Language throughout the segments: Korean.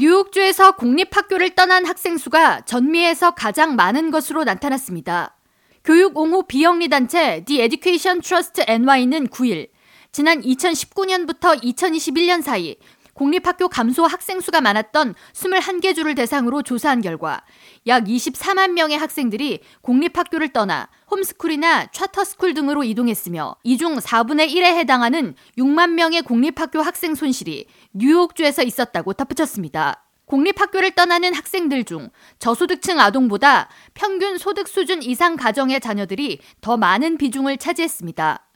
뉴욕주에서 공립학교를 떠난 학생 수가 전미에서 가장 많은 것으로 나타났습니다. 교육 옹호 비영리 단체 The Education Trust NY는 9일 지난 2019년부터 2021년 사이 공립학교 감소 학생 수가 많았던 21개 주를 대상으로 조사한 결과 약 24만 명의 학생들이 공립학교를 떠나 홈스쿨이나 차터스쿨 등으로 이동했으며 이 중 4분의 1에 해당하는 6만 명의 공립학교 학생 손실이 뉴욕주에서 있었다고 덧붙였습니다. 공립학교를 떠나는 학생들 중 저소득층 아동보다 평균 소득 수준 이상 가정의 자녀들이 더 많은 비중을 차지했습니다.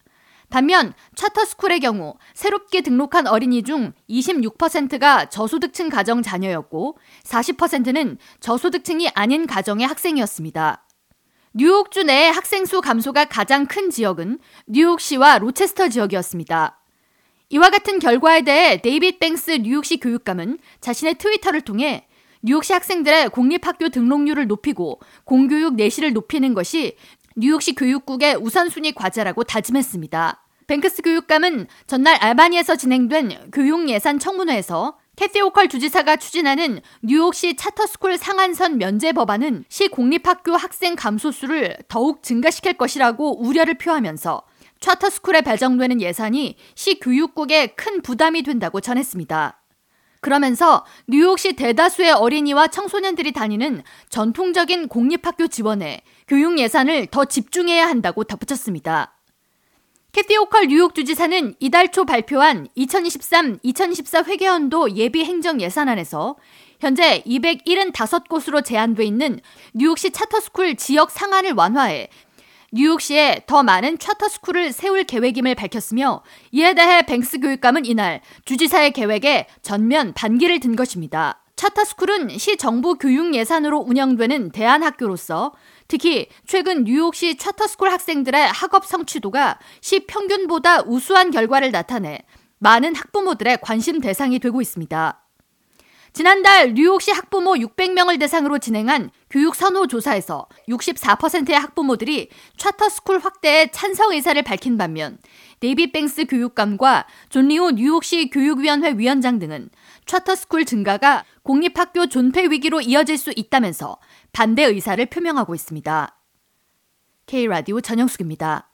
반면 차터스쿨의 경우 새롭게 등록한 어린이 중 26%가 저소득층 가정 자녀였고 40%는 저소득층이 아닌 가정의 학생이었습니다. 뉴욕주 내 학생 수 감소가 가장 큰 지역은 뉴욕시와 로체스터 지역이었습니다. 이와 같은 결과에 대해 데이빗 뱅크스 뉴욕시 교육감은 자신의 트위터를 통해 뉴욕시 학생들의 공립학교 등록률을 높이고 공교육 내실을 높이는 것이 뉴욕시 교육국의 우선순위 과제라고 다짐했습니다. 뱅크스 교육감은 전날 알바니에서 진행된 교육 예산 청문회에서 캐티 호컬 주지사가 추진하는 뉴욕시 차터스쿨 상한선 면제 법안은 시 공립학교 학생 감소수를 더욱 증가시킬 것이라고 우려를 표하면서 차터스쿨에 배정되는 예산이 시 교육국에 큰 부담이 된다고 전했습니다. 그러면서 뉴욕시 대다수의 어린이와 청소년들이 다니는 전통적인 공립학교 지원에 교육 예산을 더 집중해야 한다고 덧붙였습니다. 캐티 오컬 뉴욕 주지사는 이달 초 발표한 2023-2024 회계연도 예비 행정 예산안에서 현재 275곳으로 제한돼 있는 뉴욕시 차터스쿨 지역 상한을 완화해 뉴욕시에 더 많은 차터스쿨을 세울 계획임을 밝혔으며 이에 대해 뱅스 교육감은 이날 주지사의 계획에 전면 반기를 든 것입니다. 차타스쿨은 시 정부 교육 예산으로 운영되는 대안학교로서 특히 최근 뉴욕시 차터스쿨 학생들의 학업 성취도가 시 평균보다 우수한 결과를 나타내 많은 학부모들의 관심 대상이 되고 있습니다. 지난달 뉴욕시 학부모 600명을 대상으로 진행한 교육 선호 조사에서 64%의 학부모들이 차터스쿨 확대에 찬성 의사를 밝힌 반면 데이빗 뱅크스 교육감과 존 리우 뉴욕시 교육위원회 위원장 등은 차터스쿨 증가가 공립학교 존폐 위기로 이어질 수 있다면서 반대 의사를 표명하고 있습니다. K라디오 전영숙입니다.